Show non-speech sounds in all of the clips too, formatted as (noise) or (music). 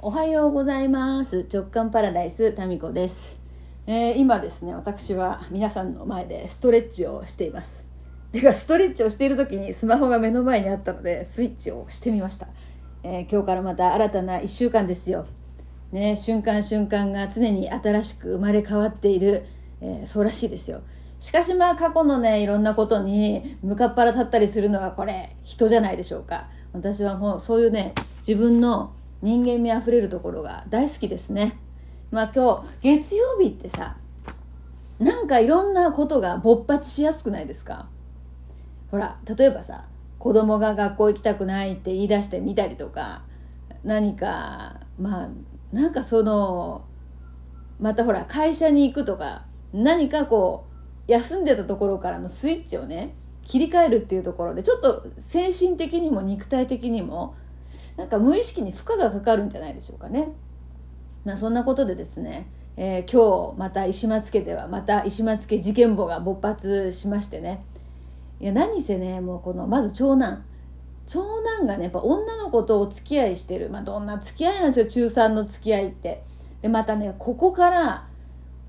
おはようございます。直感パラダイスタミコです、えー今ですね私は皆さんの前でストレッチをしています。てかストレッチをしている時にスマホが目の前にあったのでスイッチをしてみました、えー今日からまた新たな1週間ですよ。ね瞬間瞬間が常に新しく生まれ変わっている、えーそうらしいですよ。しかしまあ過去のねいろんなことに向かっ腹立ったりするのがこれ人じゃないでしょうか。私はもうそういうね自分の人間味あふれるところが大好きですね。まあ今日月曜日ってさなんかいろんなことが勃発しやすくないですか？ほら例えばさ子供が学校行きたくないって言い出してみたりとか何かまあなんかそのまたほら会社に行くとか何かこう休んでたところからのスイッチをね切り替えるっていうところでちょっと精神的にも肉体的にもなんか無意識に負荷がかかるんじゃないでしょうかね。まあ、そんなことでですね、えー今日また石松家ではまた石松家事件簿が勃発しましてね。いや何せねもうこのまず長男。長男がねやっぱ女の子とお付き合いしてる、まあ、どんな付き合いなんですよ。中3の付き合いって。でまたねここから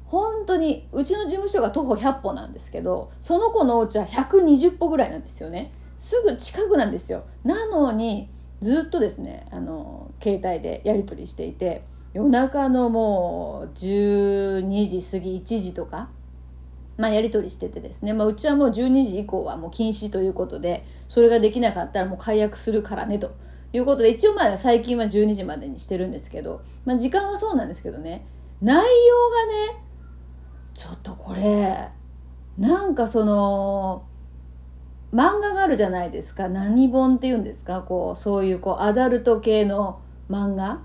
本当にうちの事務所が徒歩100歩なんですけどその子のお家は120歩ぐらいなんですよね。すぐ近くなんですよ。なのにずっとですねあの携帯でやり取りしていて夜中のもう12時過ぎ1時とかまあ、やり取りしててですね、まあ、うちはもう12時以降はもう禁止ということでそれができなかったらもう解約するからねということで一応まあ最近は12時までにしてるんですけど、まあ、時間はそうなんですけどね内容がねちょっとこれなんかその漫画があるじゃないですか。何本っていうんですか。こうそういうこうアダルト系の漫画。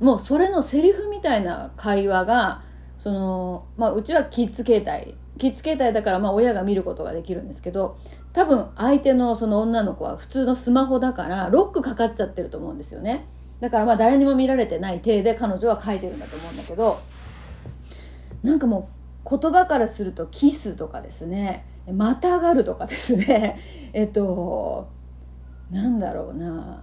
もうそれのセリフみたいな会話がその、まあ、うちはキッズ携帯。キッズ携帯だからまあ親が見ることができるんですけど多分相手のその女の子は普通のスマホだからロックかかっちゃってると思うんですよね。だからまあ誰にも見られてない体で彼女は書いてるんだと思うんだけどなんかもう言葉からするとキスとかですね。またがるとかですね。(laughs) えっとなんだろうな。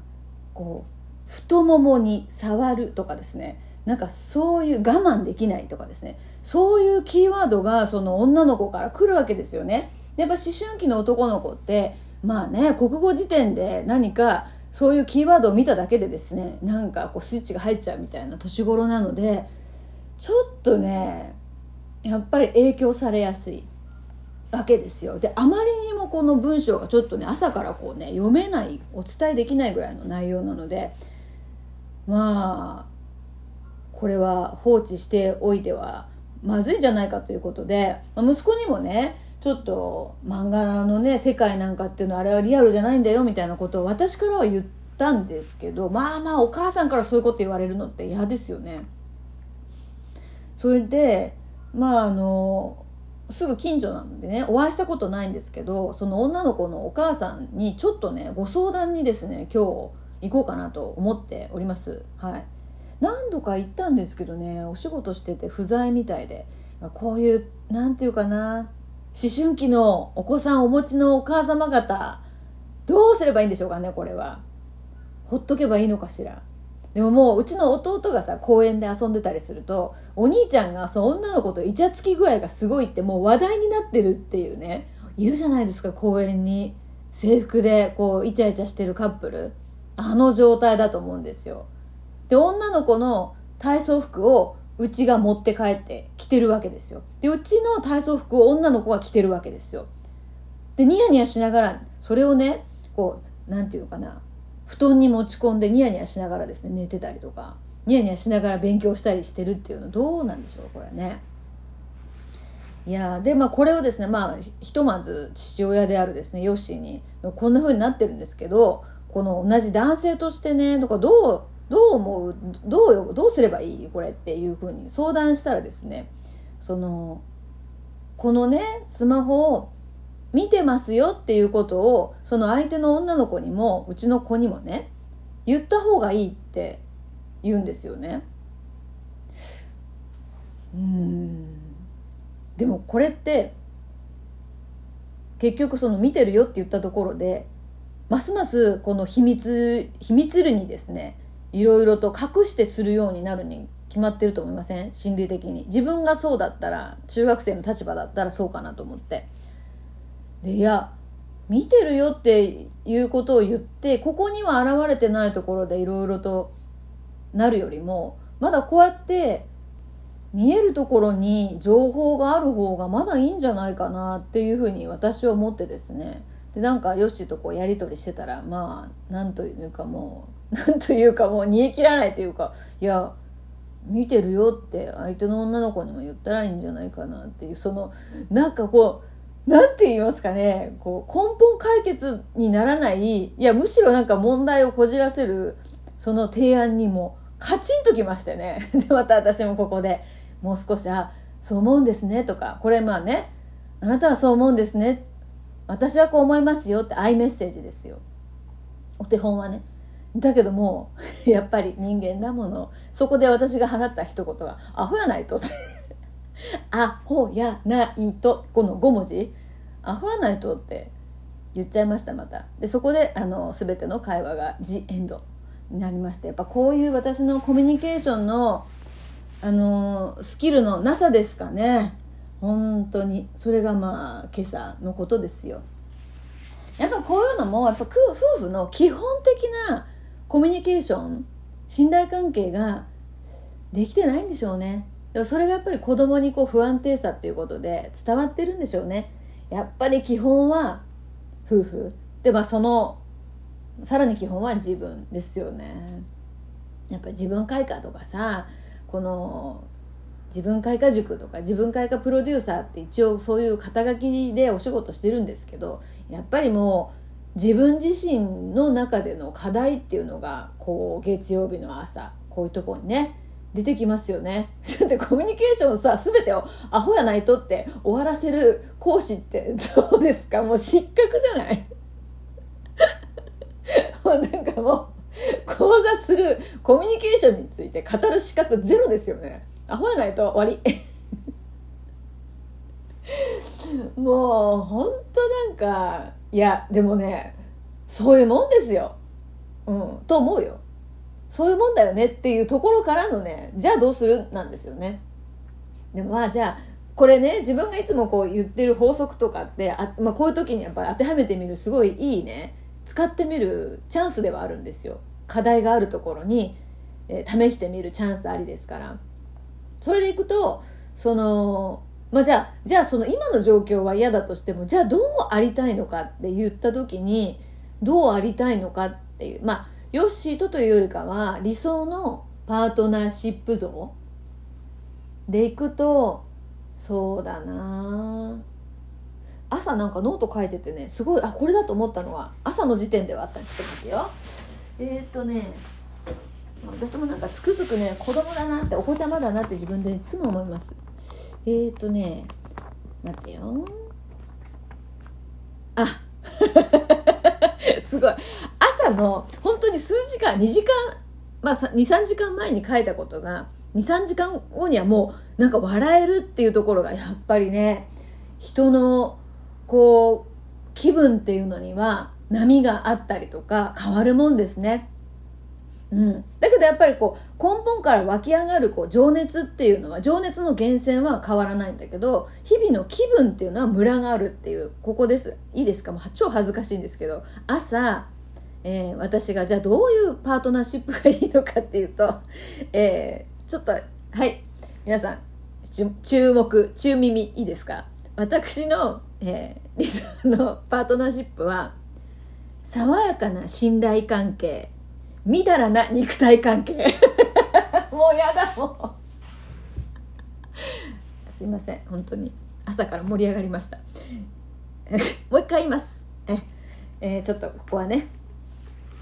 こう太ももに触るとかですね。なんかそういう我慢できないとかですね。そういうキーワードがその女の子から来るわけですよね。でやっぱ思春期の男の子ってまあね国語辞典で何かそういうキーワードを見ただけでですねなんかこうスイッチが入っちゃうみたいな年頃なのでちょっとねやっぱり影響されやすいわけですよであまりにもこの文章がちょっとね朝からこうね読めないお伝えできないぐらいの内容なのでまあこれは放置しておいてはまずいんじゃないかということでまあ息子にもねちょっと漫画のね世界なんかっていうのはあれはリアルじゃないんだよみたいなことを私からは言ったんですけどまあまあお母さんからそういうこと言われるのって嫌ですよね。それでまああのすぐ近所なのでねお会いしたことないんですけどその女の子のお母さんにちょっとねご相談にですね今日行こうかなと思っております。はい。何度か行ったんですけどねお仕事してて不在みたいでこういうなんていうかな思春期のお子さんお持ちのお母様方どうすればいいんでしょうかねこれは。ほっとけばいいのかしら。でももううちの弟がさ公園で遊んでたりするとお兄ちゃんがその女の子とイチャつき具合がすごいってもう話題になってるっていうねいるじゃないですか公園に。制服でこうイチャイチャしてるカップル。あの状態だと思うんですよ。で女の子の体操服をうちが持って帰って着てるわけですよ。でうちの体操服を女の子が着てるわけですよ。でニヤニヤしながらそれをねこうなんていうのかな布団に持ち込んでニヤニヤしながらですね寝てたりとかニヤニヤしながら勉強したりしてるっていうのどうなんでしょうこれね。いやでまあこれをですねまあひとまず父親であるですねヨッシーにこんな風になってるんですけどこの同じ男性としてねとかどうどう思うどうよどうすればいい？これっていう風に相談したらですねそのこのねスマホを見てますよっていうことをその相手の女の子にもうちの子にもね言った方がいいって言うんですよね。うん。でもこれって結局その見てるよって言ったところでますますこの秘密秘密裏にですねいろいろと隠してするようになるに決まってると思いません？心理的に。自分がそうだったら中学生の立場だったらそうかなと思って。でいや見てるよっていうことを言ってここには現れてないところでいろいろとなるよりもまだこうやって見えるところに情報がある方がまだいいんじゃないかなっていうふうに私は思ってですね。でなんかヨッシーとこうやり取りしてたらまあなんというかもう (laughs) なんというかもう煮え切らないというかいや見てるよって相手の女の子にも言ったらいいんじゃないかなっていうそのなんかこうなんて言いますかねこう根本解決にならないいやむしろなんか問題をこじらせるその提案にもカチンときましたね。(laughs) でまた私もここでもう少しあそう思うんですねとかこれまあねあなたはそう思うんですね私はこう思いますよってアイメッセージですよ。お手本はね。だけども (laughs) やっぱり人間だもの。そこで私が放った一言が「アホやないと」って「アホやないと」この5文字「アホやないと」って言っちゃいましたまた。でそこであの全ての会話が「ジ・エンド」になりましてやっぱこういう私のコミュニケーションのあのスキルのなさですかね。本当に。それがまあ今朝のことですよ。やっぱこういうのもやっぱ夫婦の基本的なコミュニケーション信頼関係ができてないんでしょうね。でもそれがやっぱり子供にこう不安定さっていうことで伝わってるんでしょうね。やっぱり基本は夫婦。でまあそのさらに基本は自分ですよね。やっぱ自分開花とかさこの自分開花塾とか自分開花プロデューサーって一応そういう肩書きでお仕事してるんですけどやっぱりもう自分自身の中での課題っていうのがこう月曜日の朝こういうとこにね出てきますよね。(laughs) だってコミュニケーションさ全てをアホやないとって終わらせる講師って (laughs) どうですか？もう失格じゃない？(laughs) もうなんかもう講座するコミュニケーションについて語る資格ゼロですよね。アホやないと終わり。もうほんとなんかいやでもねそういうもんですようんと思うよそういうもんだよねっていうところからのねじゃあどうするなんですよね。でもまあじゃあこれね自分がいつもこう言ってる法則とかってあ、まあ、こういう時にやっぱ当てはめてみるすごいいいね使ってみるチャンスではあるんですよ。課題があるところに、えー、試してみるチャンスありですから。それでいくとそのまあ、じゃあじゃあその今の状況は嫌だとしてもじゃあどうありたいのかって言った時にどうありたいのかっていうまあヨッシーとというよりかは理想のパートナーシップ像でいくとそうだな。朝なんかノート書いててねすごいあこれだと思ったのは朝の時点ではあったちょっと待ってよ。えー、っとね私もなんかつくづくね子供だなってお子ちゃまだなって自分でいつも思います。えーとね待ってよ。あ (laughs) すごい。朝の本当に数時間2時間まあ23時間前に書いたことが23時間後にはもうなんか笑えるっていうところがやっぱりね人のこう気分っていうのには波があったりとか変わるもんですね。うん、だけどやっぱりこう根本から湧き上がるこう情熱っていうのは情熱の源泉は変わらないんだけど日々の気分っていうのはムラがあるっていうここです。いいですか？もう超恥ずかしいんですけど朝、えー、私がじゃあどういうパートナーシップがいいのかっていうと、(laughs) えー、ちょっとはい。皆さん注目中耳いいですか？私の、えー、理想のパートナーシップは爽やかな信頼関係みだらな肉体関係。(laughs) もうやだもう。(laughs) すいません本当に。朝から盛り上がりました。もう一回言います。え、えー、ちょっとここはね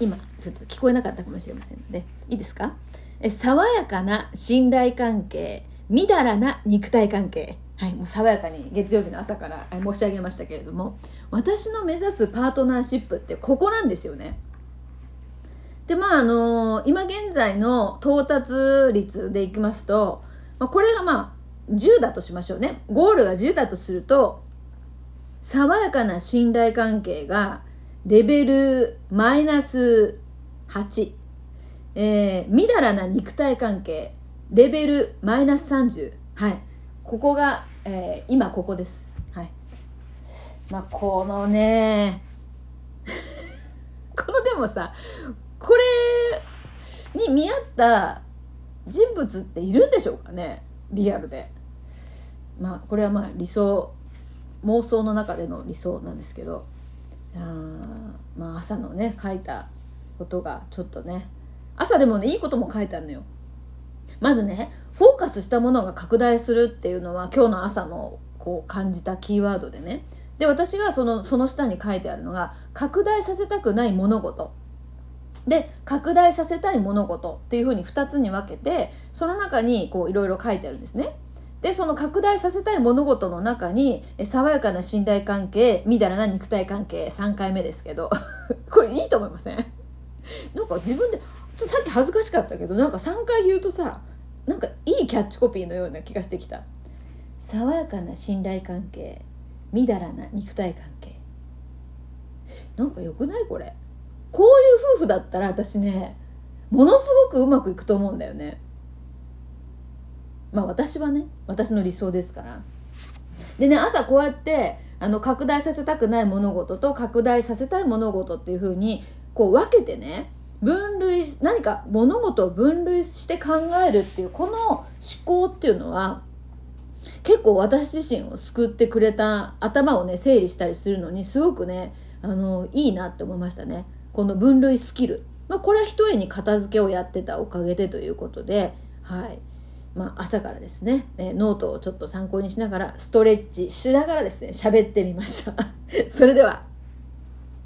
今ちょっと聞こえなかったかもしれませんのでいいですか？え爽やかな信頼関係みだらな肉体関係。はい、もう爽やかに月曜日の朝から申し上げましたけれども私の目指すパートナーシップってここなんですよね。でまああのー、今現在の到達率でいきますと、まあ、これがまあ10だとしましょうね。ゴールが10だとすると爽やかな信頼関係がレベルマイナス8えー、みだらな肉体関係。レベルマイナス30はい。ここが、えー、今ここです。はい。まあこのね (laughs) このでもさこれに見合った人物っているんでしょうかね。リアルで。まあこれはまあ理想妄想の中での理想なんですけど。あまあ朝のね書いたことがちょっとね。朝でもねいいことも書いてあるのよ。まずねフォーカスしたものが拡大するっていうのは今日の朝のこう感じたキーワードでね。で私がそのその下に書いてあるのが拡大させたくない物事。で拡大させたい物事っていうふうに2つに分けてその中にこういろいろ書いてあるんですね。でその拡大させたい物事の中に爽やかな信頼関係みだらな肉体関係3回目ですけど (laughs) これいいと思いません？なんか自分でちょっとさっき恥ずかしかったけどなんか3回言うとさなんかいいキャッチコピーのような気がしてきた。爽やかな信頼関係みだらな肉体関係。なんかよくないこれ？こういう夫婦だったら私ねものすごくうまくいくと思うんだよね。まあ私はね私の理想ですから。でね朝こうやってあの拡大させたくない物事と拡大させたい物事っていうふうにこう分けてね分類何か物事を分類して考えるっていうこの思考っていうのは結構私自身を救ってくれた頭をね整理したりするのにすごくねあのいいなって思いましたね。この分類スキル、まあ、これは一重に片付けをやってたおかげでということではい。まあ、朝からですね、えノートをちょっと参考にしながらストレッチしながらですね喋ってみました。(laughs) それでは。